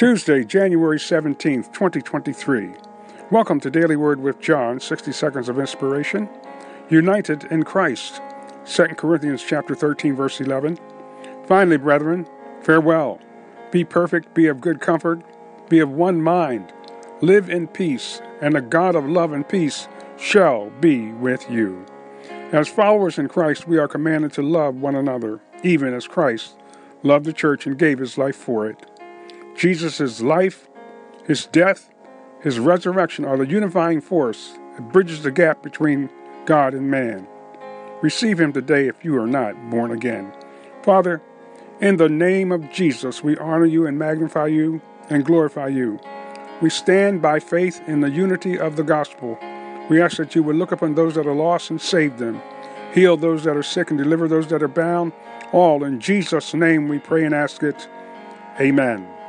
Tuesday, January 17th, 2023. Welcome to Daily Word with John, 60 seconds of inspiration. United in Christ. 2 Corinthians chapter 13 verse 11. Finally, brethren, farewell. Be perfect, be of good comfort, be of one mind. Live in peace, and the God of love and peace shall be with you. As followers in Christ, we are commanded to love one another, even as Christ loved the church and gave his life for it. Jesus' life, his death, his resurrection are the unifying force that bridges the gap between God and man. Receive him today if you are not born again. Father, in the name of Jesus, we honor you and magnify you and glorify you. We stand by faith in the unity of the gospel we ask that you would look upon those that are lost and save them, heal those that are sick and deliver those that are bound. All in Jesus' name we pray and ask it. Amen.